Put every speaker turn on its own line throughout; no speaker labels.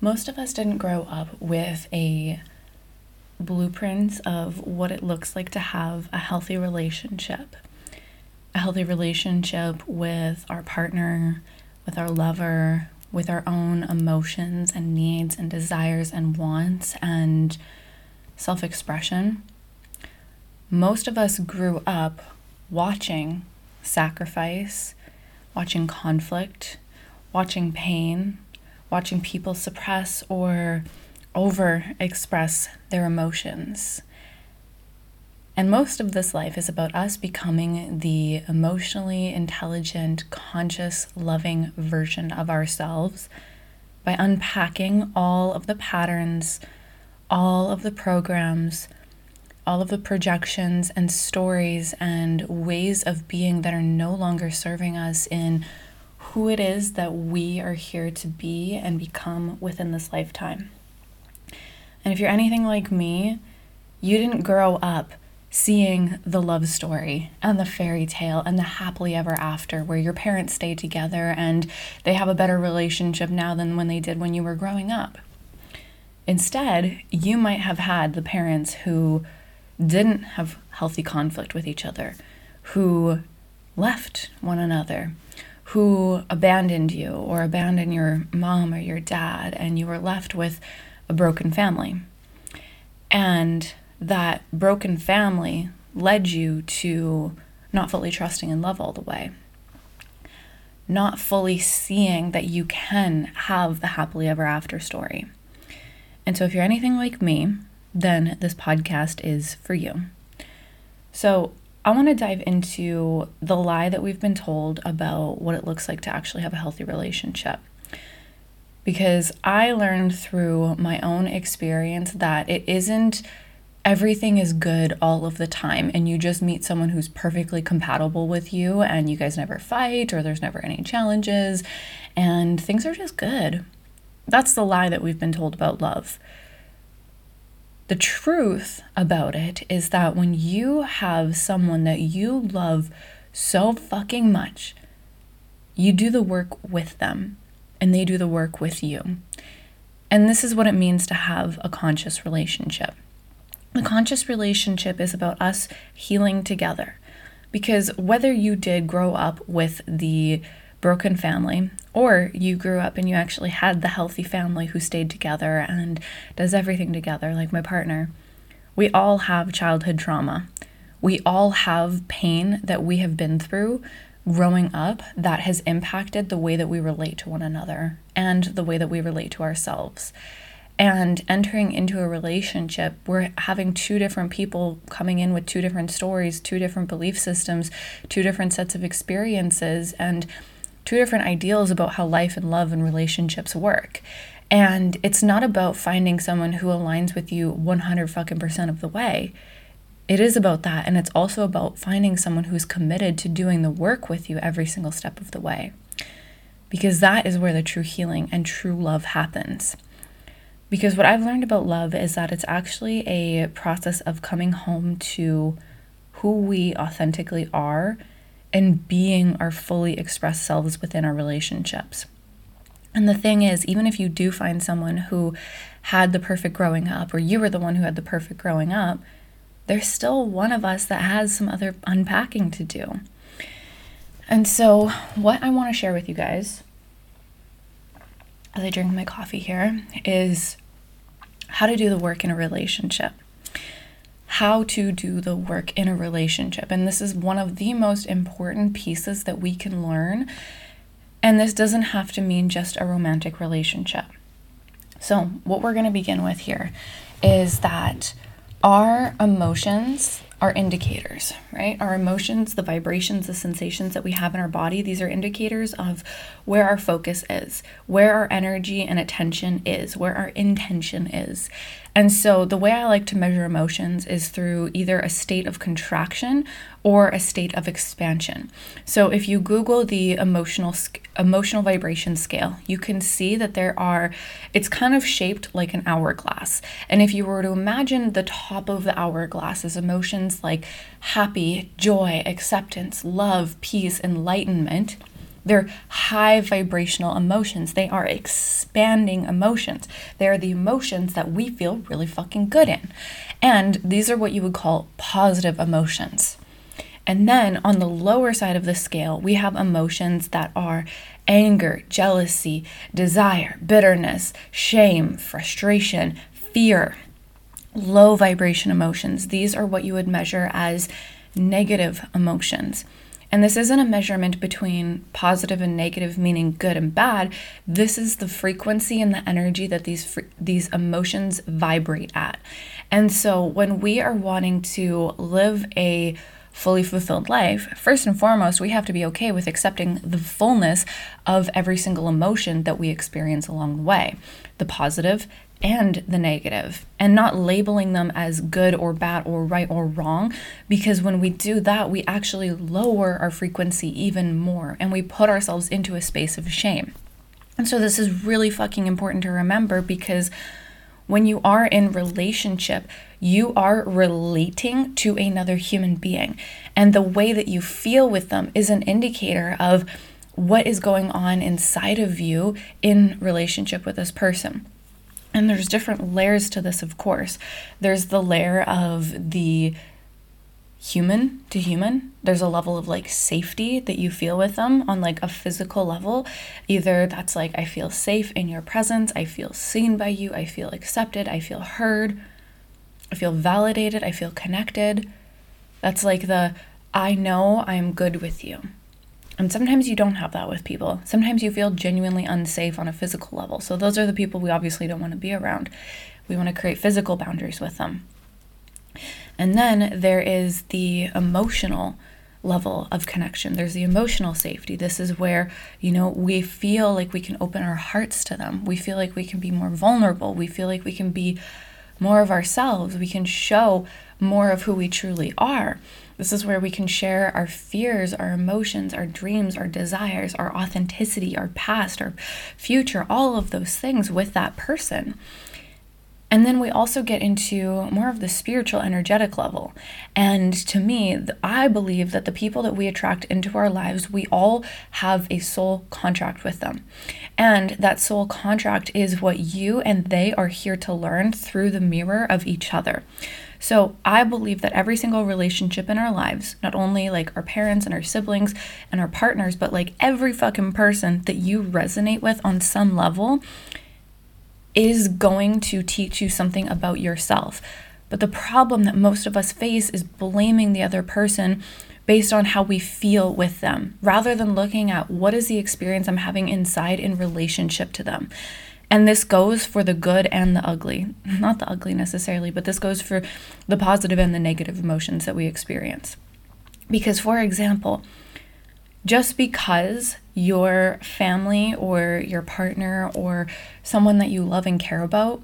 most of us didn't grow up with a blueprint of what it looks like to have a healthy relationship. A healthy relationship with our partner, with our lover, with our own emotions and needs and desires and wants and self expression. Most of us grew up watching sacrifice, watching conflict, watching pain, watching people suppress or over express their emotions. And most of this life is about us becoming the emotionally intelligent, conscious, loving version of ourselves by unpacking all of the patterns, all of the programs, all of the projections and stories and ways of being that are no longer serving us in who it is that we are here to be and become within this lifetime. And if you're anything like me, you didn't grow up seeing the love story and the fairy tale and the happily ever after where your parents stay together and they have a better relationship now than when they did when you were growing up. Instead, you might have had the parents who didn't have healthy conflict with each other, who left one another, who abandoned you or abandoned your mom or your dad, and you were left with a broken family. And that broken family led you to not fully trusting in love all the way, not fully seeing that you can have the happily ever after story. And so, if you're anything like me, then this podcast is for you. So, I want to dive into the lie that we've been told about what it looks like to actually have a healthy relationship. Because I learned through my own experience that it isn't everything is good all of the time and you just meet someone who's perfectly compatible with you and you guys never fight or there's never any challenges and things are just good. That's the lie that we've been told about love. The truth about it is that when you have someone that you love so fucking much, you do the work with them and they do the work with you. And this is what it means to have a conscious relationship. The conscious relationship is about us healing together. Because whether you did grow up with the broken family, or you grew up and you actually had the healthy family who stayed together and does everything together, like my partner. We all have childhood trauma. We all have pain that we have been through growing up that has impacted the way that we relate to one another and the way that we relate to ourselves. And entering into a relationship, we're having two different people coming in with two different stories, two different belief systems, two different sets of experiences. And two different ideals about how life and love and relationships work. And it's not about finding someone who aligns with you 100 fucking percent of the way. It is about that. And it's also about finding someone who's committed to doing the work with you every single step of the way. Because that is where the true healing and true love happens. Because what I've learned about love is that it's actually a process of coming home to who we authentically are and being our fully expressed selves within our relationships. And the thing is, even if you do find someone who had the perfect growing up, or you were the one who had the perfect growing up, there's still one of us that has some other unpacking to do. And so, what I want to share with you guys as I drink my coffee here is how to do the work in a relationship how to do the work in a relationship. And this is one of the most important pieces that we can learn. And this doesn't have to mean just a romantic relationship. So, what we're going to begin with here is that our emotions are indicators, right? Our emotions, the vibrations, the sensations that we have in our body, these are indicators of where our focus is, where our energy and attention is, where our intention is. And so the way I like to measure emotions is through either a state of contraction or a state of expansion. So if you Google the emotional emotional vibration scale, you can see that there are it's kind of shaped like an hourglass. And if you were to imagine the top of the hourglass as emotions like happy, joy, acceptance, love, peace, enlightenment, They're high vibrational emotions. They are expanding emotions. They are the emotions that we feel really fucking good in. And these are what you would call positive emotions. And then on the lower side of the scale, we have emotions that are anger, jealousy, desire, bitterness, shame, frustration, fear, low vibration emotions. These are what you would measure as negative emotions. And this isn't a measurement between positive and negative, meaning good and bad. This is the frequency and the energy that these these emotions vibrate at. And so when we are wanting to live a fully fulfilled life, first and foremost, we have to be okay with accepting the fullness of every single emotion that we experience along the way the positive and the negative, and not labeling them as good or bad or right or wrong. Because when we do that, we actually lower our frequency even more and we put ourselves into a space of shame. And so, this is really fucking important to remember because when you are in relationship, you are relating to another human being. And the way that you feel with them is an indicator of what is going on inside of you in relationship with this person. And there's different layers to this, of course. There's the layer of the human to human. There's a level of like safety that you feel with them on like a physical level. Either that's like i feel safe in your presence i feel seen by you i feel accepted i feel heard i feel validated i feel connected. That's like the i know i'm good with you and sometimes you don't have that with people sometimes you feel genuinely unsafe on a physical level so those are the people we obviously don't want to be around we want to create physical boundaries with them and then there is the emotional level of connection. There's the emotional safety. This is where, you know, we feel like we can open our hearts to them. We feel like we can be more vulnerable. We feel like we can be more of ourselves. We can show more of who we truly are. This is where we can share our fears, our emotions, our dreams, our desires, our authenticity, our past, our future, all of those things with that person. And then we also get into more of the spiritual, energetic level. And to me, I believe that the people that we attract into our lives, we all have a soul contract with them. And that soul contract is what you and they are here to learn through the mirror of each other. So I believe that every single relationship in our lives, not only like our parents and our siblings and our partners, but like every fucking person that you resonate with on some level, is going to teach you something about yourself. But the problem that most of us face is blaming the other person based on how we feel with them, rather than looking at what is the experience I'm having inside in relationship to them. And this goes for the good and the ugly. Not the ugly necessarily, but this goes for the positive and the negative emotions that we experience. Because, for example, just because your family or your partner or someone that you love and care about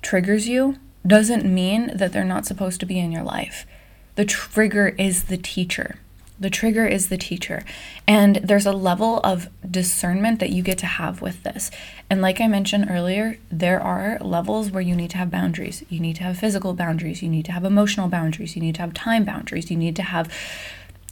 triggers you doesn't mean that they're not supposed to be in your life. The trigger is the teacher. The trigger is the teacher. And there's a level of discernment that you get to have with this. And like I mentioned earlier, there are levels where you need to have boundaries. You need to have physical boundaries. You need to have emotional boundaries. You need to have time boundaries. You need to have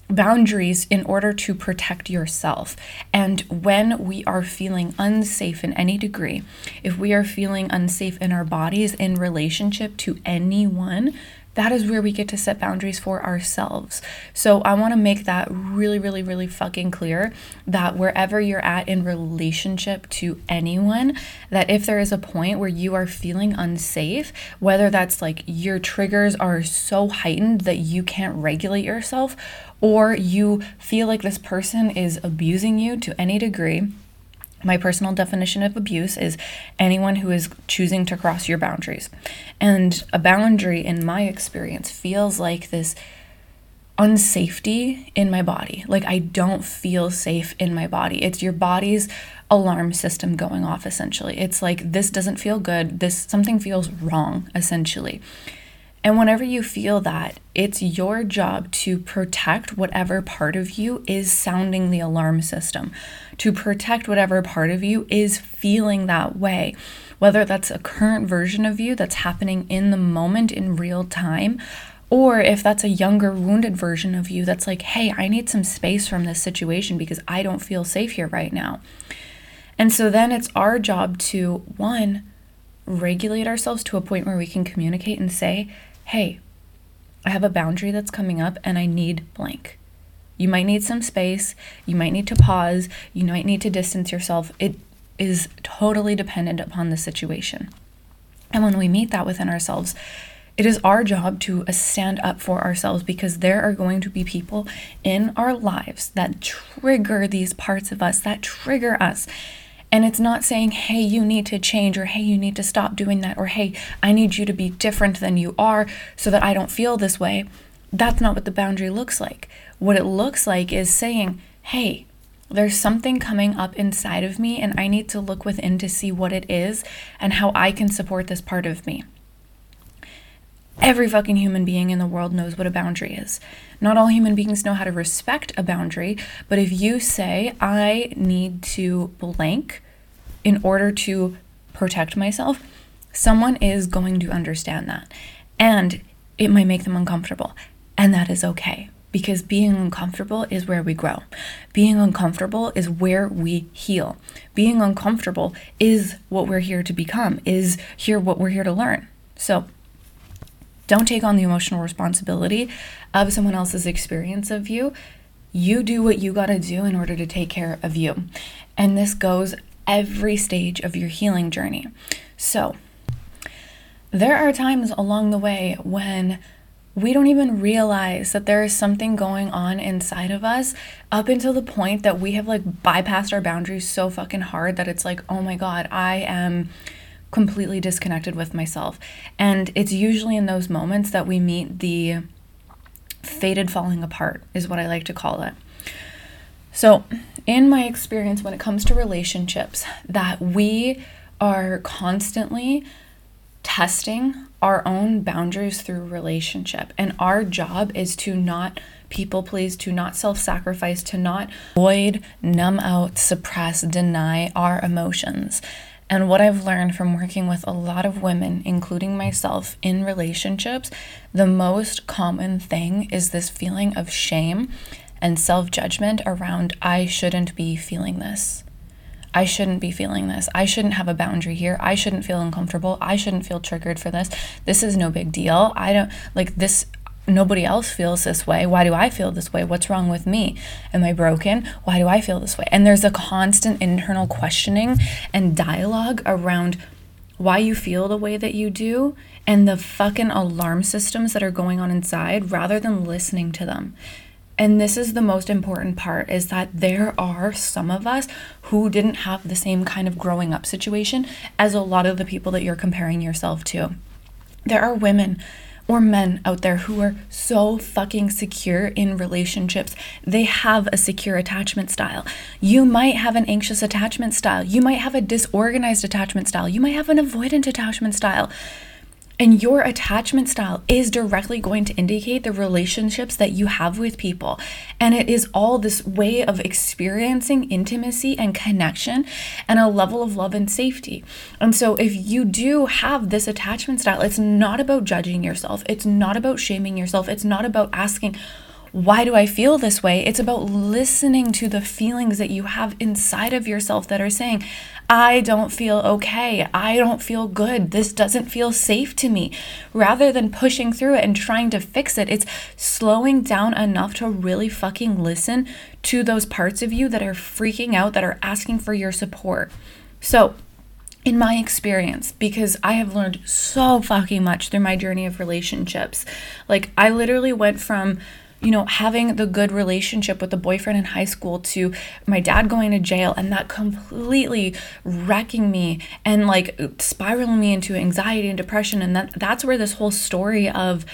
boundaries in order to protect yourself. And when we are feeling unsafe in any degree, if we are feeling unsafe in our bodies in relationship to anyone, that is where we get to set boundaries for ourselves. So I want to make that really, really, really fucking clear that wherever you're at in relationship to anyone, that if there is a point where you are feeling unsafe, whether that's like your triggers are so heightened that you can't regulate yourself, or you feel like this person is abusing you to any degree, my personal definition of abuse is anyone who is choosing to cross your boundaries. And a boundary, in my experience, feels like this unsafety in my body. Like I don't feel safe in my body. It's your body's alarm system going off essentially. It's like this doesn't feel good. This something feels wrong essentially. And whenever you feel that, it's your job to protect whatever part of you is sounding the alarm system, to protect whatever part of you is feeling that way, whether that's a current version of you that's happening in the moment in real time, Or if that's a younger, wounded version of you that's like, hey, I need some space from this situation because I don't feel safe here right now. And so then it's our job to, one, regulate ourselves to a point where we can communicate and say, hey, I have a boundary that's coming up and I need blank. You might need some space. You might need to pause. You might need to distance yourself. It is totally dependent upon the situation. And when we meet that within ourselves, it is our job to uh, stand up for ourselves because there are going to be people in our lives that trigger these parts of us, that trigger us. And it's not saying, hey, you need to change, or hey, you need to stop doing that, or hey, I need you to be different than you are so that I don't feel this way. That's not what the boundary looks like. What it looks like is saying, hey, there's something coming up inside of me, and I need to look within to see what it is and how I can support this part of me. Every fucking human being in the world knows what a boundary is. Not all human beings know how to respect a boundary, but if you say, I need to blank in order to protect myself, someone is going to understand that. And it might make them uncomfortable. And that is okay because being uncomfortable is where we grow. Being uncomfortable is where we heal. Being uncomfortable is what we're here to become, is here what we're here to learn. So, don't take on the emotional responsibility of someone else's experience of you. You do what you got to do in order to take care of you. And this goes every stage of your healing journey. So, there are times along the way when we don't even realize that there is something going on inside of us up until the point that we have like bypassed our boundaries so fucking hard that it's like, oh my God, I am completely disconnected with myself. And it's usually in those moments that we meet the fated falling apart, is what I like to call it. So, in my experience, when it comes to relationships, that we are constantly testing our own boundaries through relationship. And our job is to not people please, to not self sacrifice, to not avoid, numb out, suppress, deny our emotions. And what I've learned from working with a lot of women, including myself, in relationships, the most common thing is this feeling of shame and self judgment around, I shouldn't be feeling this. I shouldn't be feeling this. I shouldn't have a boundary here. I shouldn't feel uncomfortable. I shouldn't feel triggered for this. This is no big deal. I don't like this nobody else feels this way. Why do I feel this way? What's wrong with me? Am I broken? Why do I feel this way? And there's a constant internal questioning and dialogue around why you feel the way that you do and the fucking alarm systems that are going on inside rather than listening to them. And this is the most important part is that there are some of us who didn't have the same kind of growing up situation as a lot of the people that you're comparing yourself to. There are women or men out there who are so fucking secure in relationships. They have a secure attachment style. You might have an anxious attachment style. You might have a disorganized attachment style. You might have an avoidant attachment style. And your attachment style is directly going to indicate the relationships that you have with people. And it is all this way of experiencing intimacy and connection and a level of love and safety. And so, if you do have this attachment style, it's not about judging yourself, it's not about shaming yourself, it's not about asking, why do I feel this way? It's about listening to the feelings that you have inside of yourself that are saying, I don't feel okay. I don't feel good. This doesn't feel safe to me. Rather than pushing through it and trying to fix it, it's slowing down enough to really fucking listen to those parts of you that are freaking out, that are asking for your support. So, in my experience, because I have learned so fucking much through my journey of relationships. Like, I literally went from you know, having the good relationship with the boyfriend in high school to my dad going to jail and that completely wrecking me and like spiraling me into anxiety and depression. And that that's where this whole story of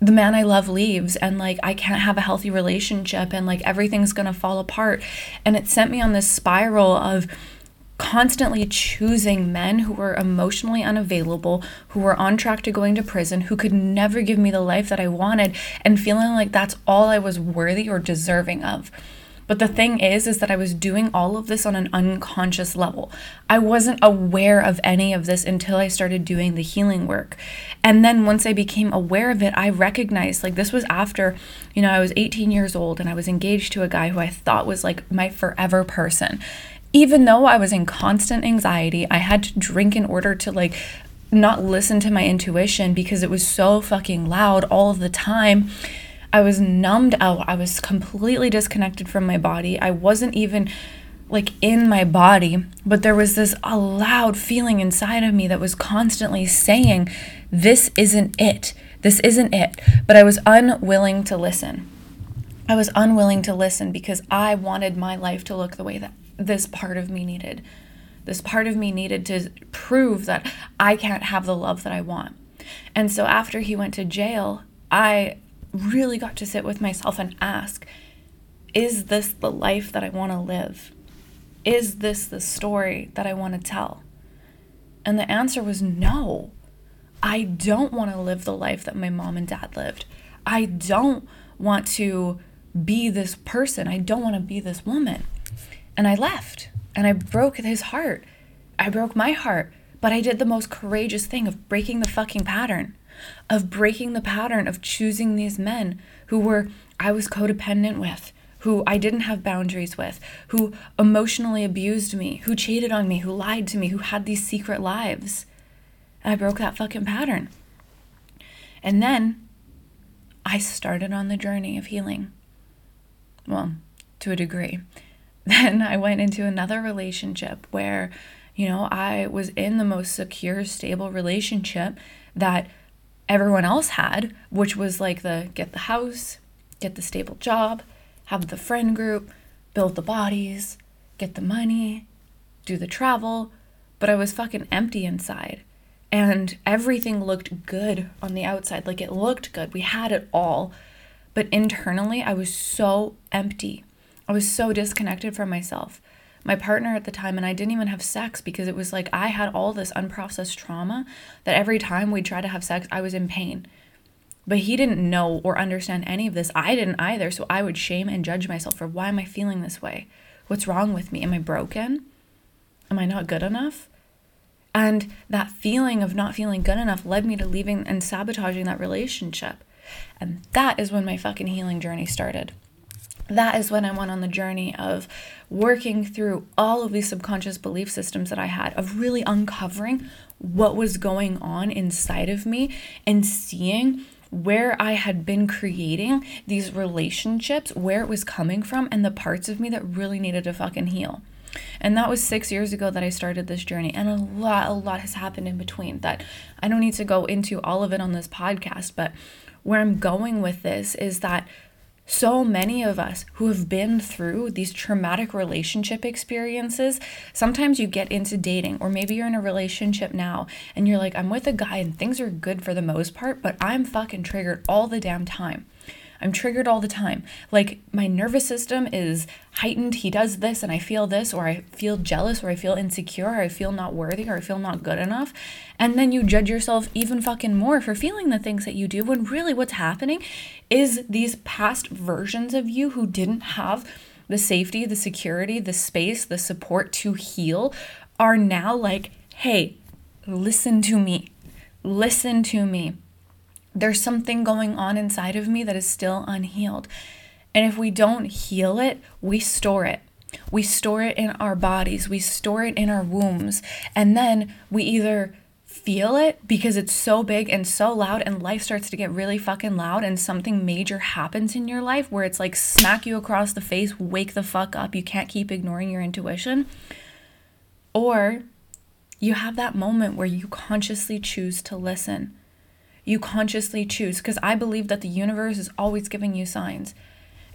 the man I love leaves and like I can't have a healthy relationship and like everything's gonna fall apart. And it sent me on this spiral of constantly choosing men who were emotionally unavailable, who were on track to going to prison, who could never give me the life that I wanted, and feeling like that's all I was worthy or deserving of. But the thing is, is that I was doing all of this on an unconscious level. I wasn't aware of any of this until I started doing the healing work. And then once I became aware of it, I recognized like this was after, you know, I was 18 years old and I was engaged to a guy who I thought was like my forever person. Even though I was in constant anxiety, I had to drink in order to like not listen to my intuition because it was so fucking loud all the time. I was numbed out. I was completely disconnected from my body. I wasn't even like in my body, but there was this loud feeling inside of me that was constantly saying, This isn't it. This isn't it. But I was unwilling to listen. I was unwilling to listen because I wanted my life to look the way that this part of me needed. This part of me needed to prove that I can't have the love that I want. And so after he went to jail, I really got to sit with myself and ask is this the life that I want to live? Is this the story that I want to tell? And the answer was no. I don't want to live the life that my mom and dad lived. I don't want to be this person. I don't want to be this woman. And I left and I broke his heart. I broke my heart, but I did the most courageous thing of breaking the fucking pattern of breaking the pattern of choosing these men who were I was codependent with, who I didn't have boundaries with, who emotionally abused me, who cheated on me, who lied to me, who had these secret lives. And I broke that fucking pattern. And then I started on the journey of healing. Well, to a degree. Then I went into another relationship where, you know, I was in the most secure, stable relationship that everyone else had, which was like the get the house, get the stable job, have the friend group, build the bodies, get the money, do the travel, but I was fucking empty inside. And everything looked good on the outside. Like it looked good. We had it all. But internally, I was so empty. I was so disconnected from myself my partner at the time and I didn't even have sex because it was like I had all this unprocessed trauma that every time we'd try to have sex, I was in pain. But he didn't know or understand any of this. I didn't either. So I would shame and judge myself for why am I feeling this way? What's wrong with me? Am I broken? Am I not good enough? And that feeling of not feeling good enough led me to leaving and sabotaging that relationship. And that is when my fucking healing journey started that is when I went on the journey of working through all of these subconscious belief systems that I had, of really uncovering what was going on inside of me and seeing where I had been creating these relationships, where it was coming from, and the parts of me that really needed to fucking heal. And that was six years ago that I started this journey. And a lot, a lot has happened in between that I don't need to go into all of it on this podcast. But where I'm going with this is that so many of us who have been through these traumatic relationship experiences, sometimes you get into dating, or maybe you're in a relationship now and you're like, I'm with a guy and things are good for the most part, but I'm fucking triggered all the damn time. I'm triggered all the time. Like my nervous system is heightened. He does this and I feel this, or I feel jealous, or I feel insecure, or I feel not worthy, or I feel not good enough. And then you judge yourself even fucking more for feeling the things that you do when really what's happening is these past versions of you who didn't have the safety, the security, the space, the support to heal are now like, hey, listen to me. Listen to me. There's something going on inside of me that is still unhealed. And if we don't heal it, we store it. We store it in our bodies, we store it in our wombs. And then we either feel it because it's so big and so loud, and life starts to get really fucking loud, and something major happens in your life where it's like smack you across the face, wake the fuck up. You can't keep ignoring your intuition. Or you have that moment where you consciously choose to listen you consciously choose because I believe that the universe is always giving you signs.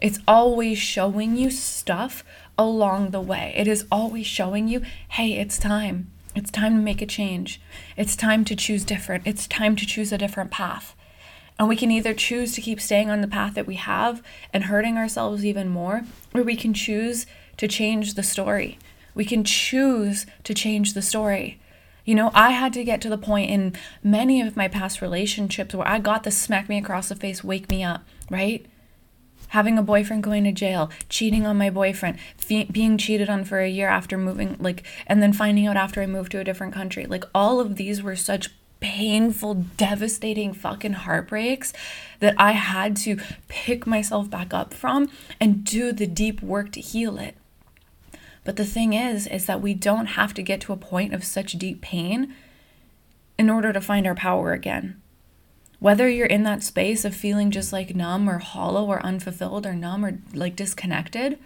It's always showing you stuff along the way. It is always showing you, hey, it's time. It's time to make a change. It's time to choose different. It's time to choose a different path. And we can either choose to keep staying on the path that we have and hurting ourselves even more, or we can choose to change the story. We can choose to change the story. You know, I had to get to the point in many of my past relationships where I got the smack me across the face, wake me up, right? having a boyfriend going to jail, cheating on my boyfriend, fe- being cheated on for a year after moving, like, and then finding out after I moved to a different country. Like, all of these were such painful, devastating fucking heartbreaks that I had to pick myself back up from and do the deep work to heal it. But the thing is, is that we don't have to get to a point of such deep pain in order to find our power again. Whether you're in that space of feeling just like numb or hollow or unfulfilled or numb or like disconnected,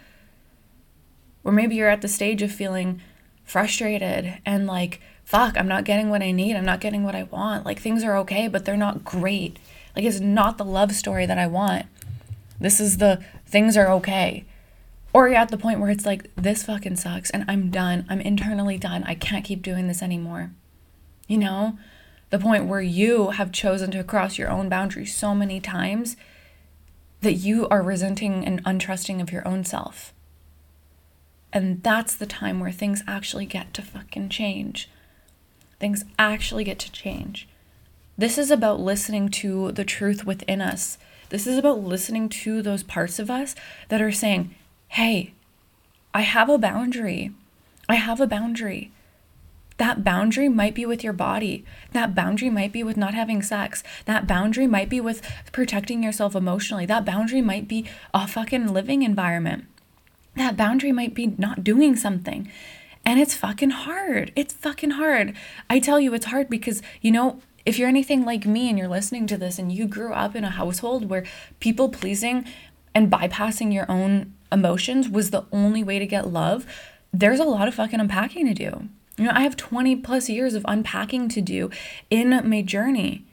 or maybe you're at the stage of feeling frustrated and like, fuck, I'm not getting what I need. I'm not getting what I want. Like things are okay, but they're not great. Like it's not the love story that I want. This is the things are okay. Or you're at the point where it's like, this fucking sucks and I'm done. I'm internally done. I can't keep doing this anymore. You know? the point where you have chosen to cross your own boundaries so many times that you are resenting and untrusting of your own self. And that's the time where things actually get to fucking change. Things actually get to change. This is about listening to the truth within us. This is about listening to those parts of us that are saying, hey, I have a boundary. I have a boundary. That boundary might be with your body. That boundary might be with not having sex. That boundary might be with protecting yourself emotionally. That boundary might be a fucking living environment. That boundary might be not doing something. And it's fucking hard. It's fucking hard. I tell you, it's hard because, you know, if you're anything like me and you're listening to this and you grew up in a household where people pleasing and bypassing your own emotions was the only way to get love, there's a lot of fucking unpacking to do. You know, I have 20 plus years of unpacking to do in my journey.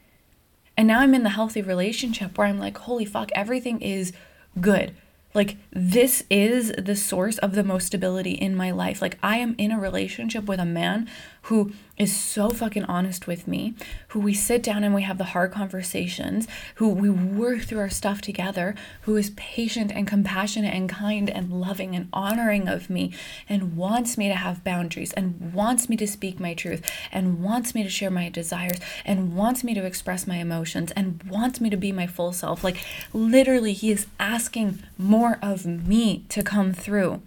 And now I'm in the healthy relationship where I'm like, holy fuck, everything is good. Like, this is the source of the most stability in my life. Like, I am in a relationship with a man who is so fucking honest with me, who we sit down and we have the hard conversations, who we work through our stuff together, who is patient and compassionate and kind and loving and honoring of me and wants me to have boundaries and wants me to speak my truth and wants me to share my desires and wants me to express my emotions and wants me to be my full self. Like, literally, he is asking more of me to come through.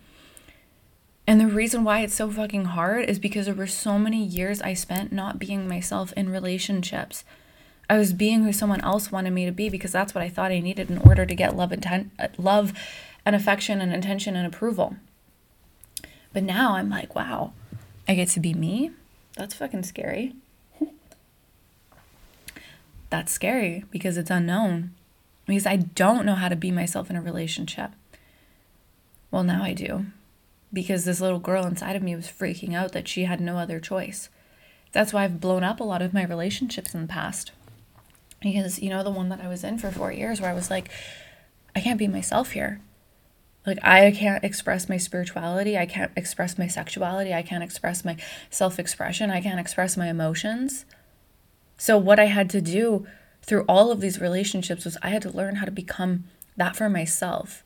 And the reason why it's so fucking hard is because there were so many years I spent not being myself in relationships. I was being who someone else wanted me to be because that's what I thought I needed in order to get love and uh, love and affection and attention and approval. But now I'm like, wow, I get to be me. That's fucking scary. That's scary because it's unknown. Because I don't know how to be myself in a relationship. Well, now I do because this little girl inside of me was freaking out that she had no other choice. That's why I've blown up a lot of my relationships in the past. Because, you know, the one that I was in for four years where I was like, I can't be myself here. Like, I can't express my spirituality. I can't express my sexuality. I can't express my self expression. I can't express my emotions. So, what I had to do through all of these relationships was I had to learn how to become that for myself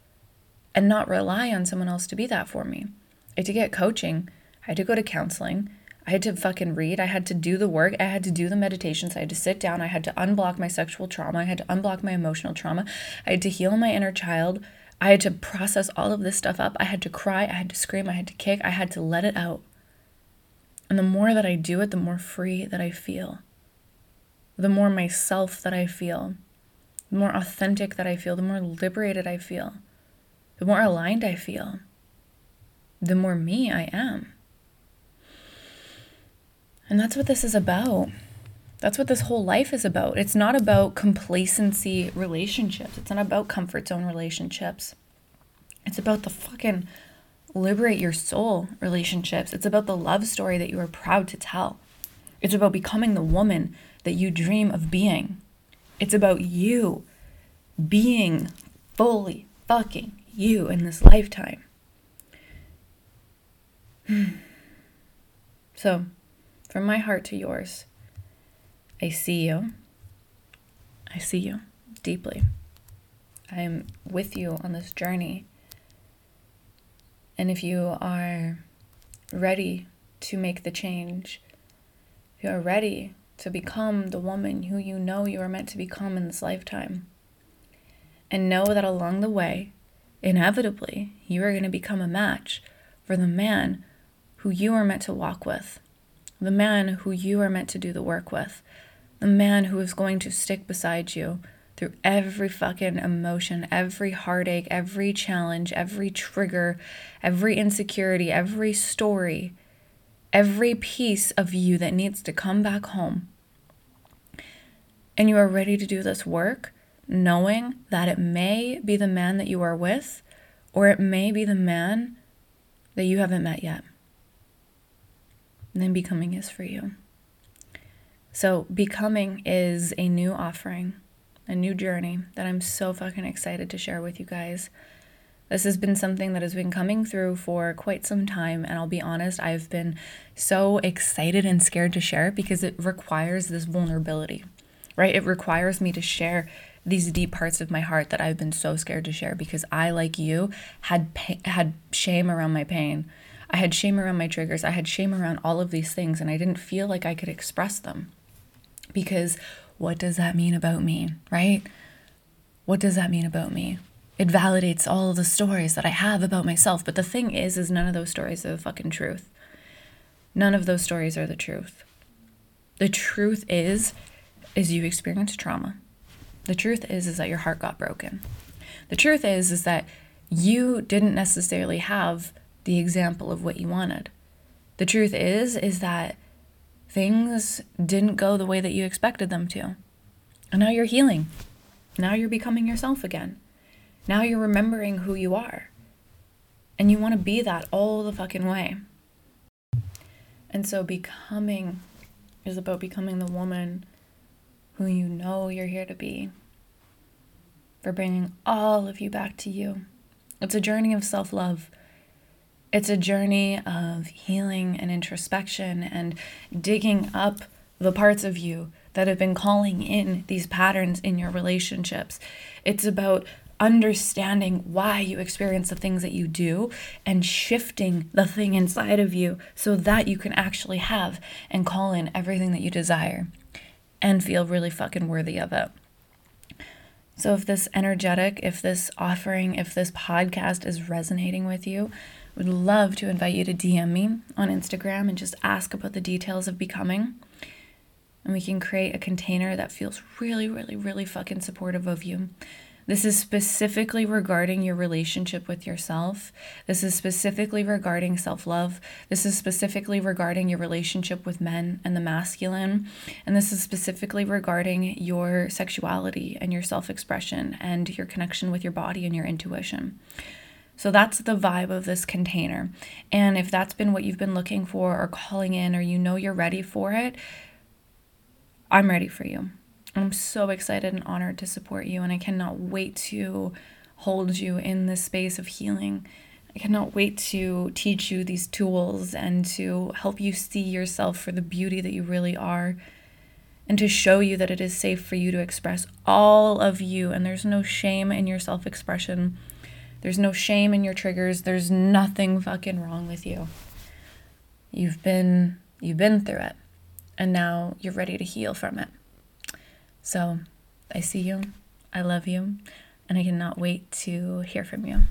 and not rely on someone else to be that for me. I had to get coaching. I had to go to counseling. I had to fucking read. I had to do the work. I had to do the meditations. I had to sit down. I had to unblock my sexual trauma. I had to unblock my emotional trauma. I had to heal my inner child. I had to process all of this stuff up. I had to cry. I had to scream. I had to kick. I had to let it out. And the more that I do it, the more free that I feel. The more myself that I feel. The more authentic that I feel. The more liberated I feel the more aligned I feel, the more me I am. And that's what this is about. That's what this whole life is about. It's not about complacency relationships. It's not about comfort zone relationships. It's about the fucking liberate your soul relationships. It's about the love story that you are proud to tell. It's about becoming the woman that you dream of being. It's about you being fully fucking you in this lifetime. so, from my heart to yours, I see you. I see you deeply. I am with you on this journey. And if you are ready to make the change, if you are ready to become the woman who you know you are meant to become in this lifetime, And know that along the way, inevitably, you are going to become a match for the man who you are meant to walk with, the man who you are meant to do the work with, the man who is going to stick beside you through every fucking emotion, every heartache, every challenge, every trigger, every insecurity, every story, every piece of you that needs to come back home. And you are ready to do this work, knowing that it may be the man that you are with, or it may be the man that you haven't met yet. And then becoming is for you. So, becoming is a new offering a new journey that I'm so fucking excited to share with you guys. This has been something that has been coming through for quite some time, and I'll be honest, I've been so excited and scared to share it because it requires this vulnerability, right? It requires me to share these deep parts of my heart that I've been so scared to share because I, like you, had pain, had shame around my pain. I had shame around my triggers. I had shame around all of these things, and I didn't feel like I could express them because what does that mean about me, right? What does that mean about me? It validates all the stories that I have about myself. But the thing is, is none of those stories are the fucking truth. None of those stories are the truth. The truth is, is you experienced trauma. The truth is, is that your heart got broken. The truth is, is that you didn't necessarily have the example of what you wanted. The truth is, is that things didn't go the way that you expected them to. And now you're healing. Now you're becoming yourself again. Now you're remembering who you are. And you want to be that all the fucking way. And so becoming is about becoming the woman who you know you're here to be. For bringing all of you back to you. It's a journey of self love. It's a journey of healing and introspection and digging up the parts of you that have been calling in these patterns in your relationships. It's about understanding why you experience the things that you do and shifting the thing inside of you so that you can actually have and call in everything that you desire and feel really fucking worthy of it. So, if this energetic, if this offering, if this podcast is resonating with you, would love to invite you to DM me on Instagram and just ask about the details of becoming. And we can create a container that feels really, really, really fucking supportive of you. This is specifically regarding your relationship with yourself. This is specifically regarding self love. This is specifically regarding your relationship with men and the masculine. And this is specifically regarding your sexuality and your self expression and your connection with your body and your intuition. So that's the vibe of this container. And if that's been what you've been looking for or calling in or you know you're ready for it, I'm ready for you. I'm so excited and honored to support you, and I cannot wait to hold you in this space of healing. I cannot wait to teach you these tools and to help you see yourself for the beauty that you really are and to show you that it is safe for you to express all of you and there's no shame in your self expression. There's no shame in your triggers. There's nothing fucking wrong with you. You've been you've been through it and now you're ready to heal from it. So, I see you. I love you, and I cannot wait to hear from you.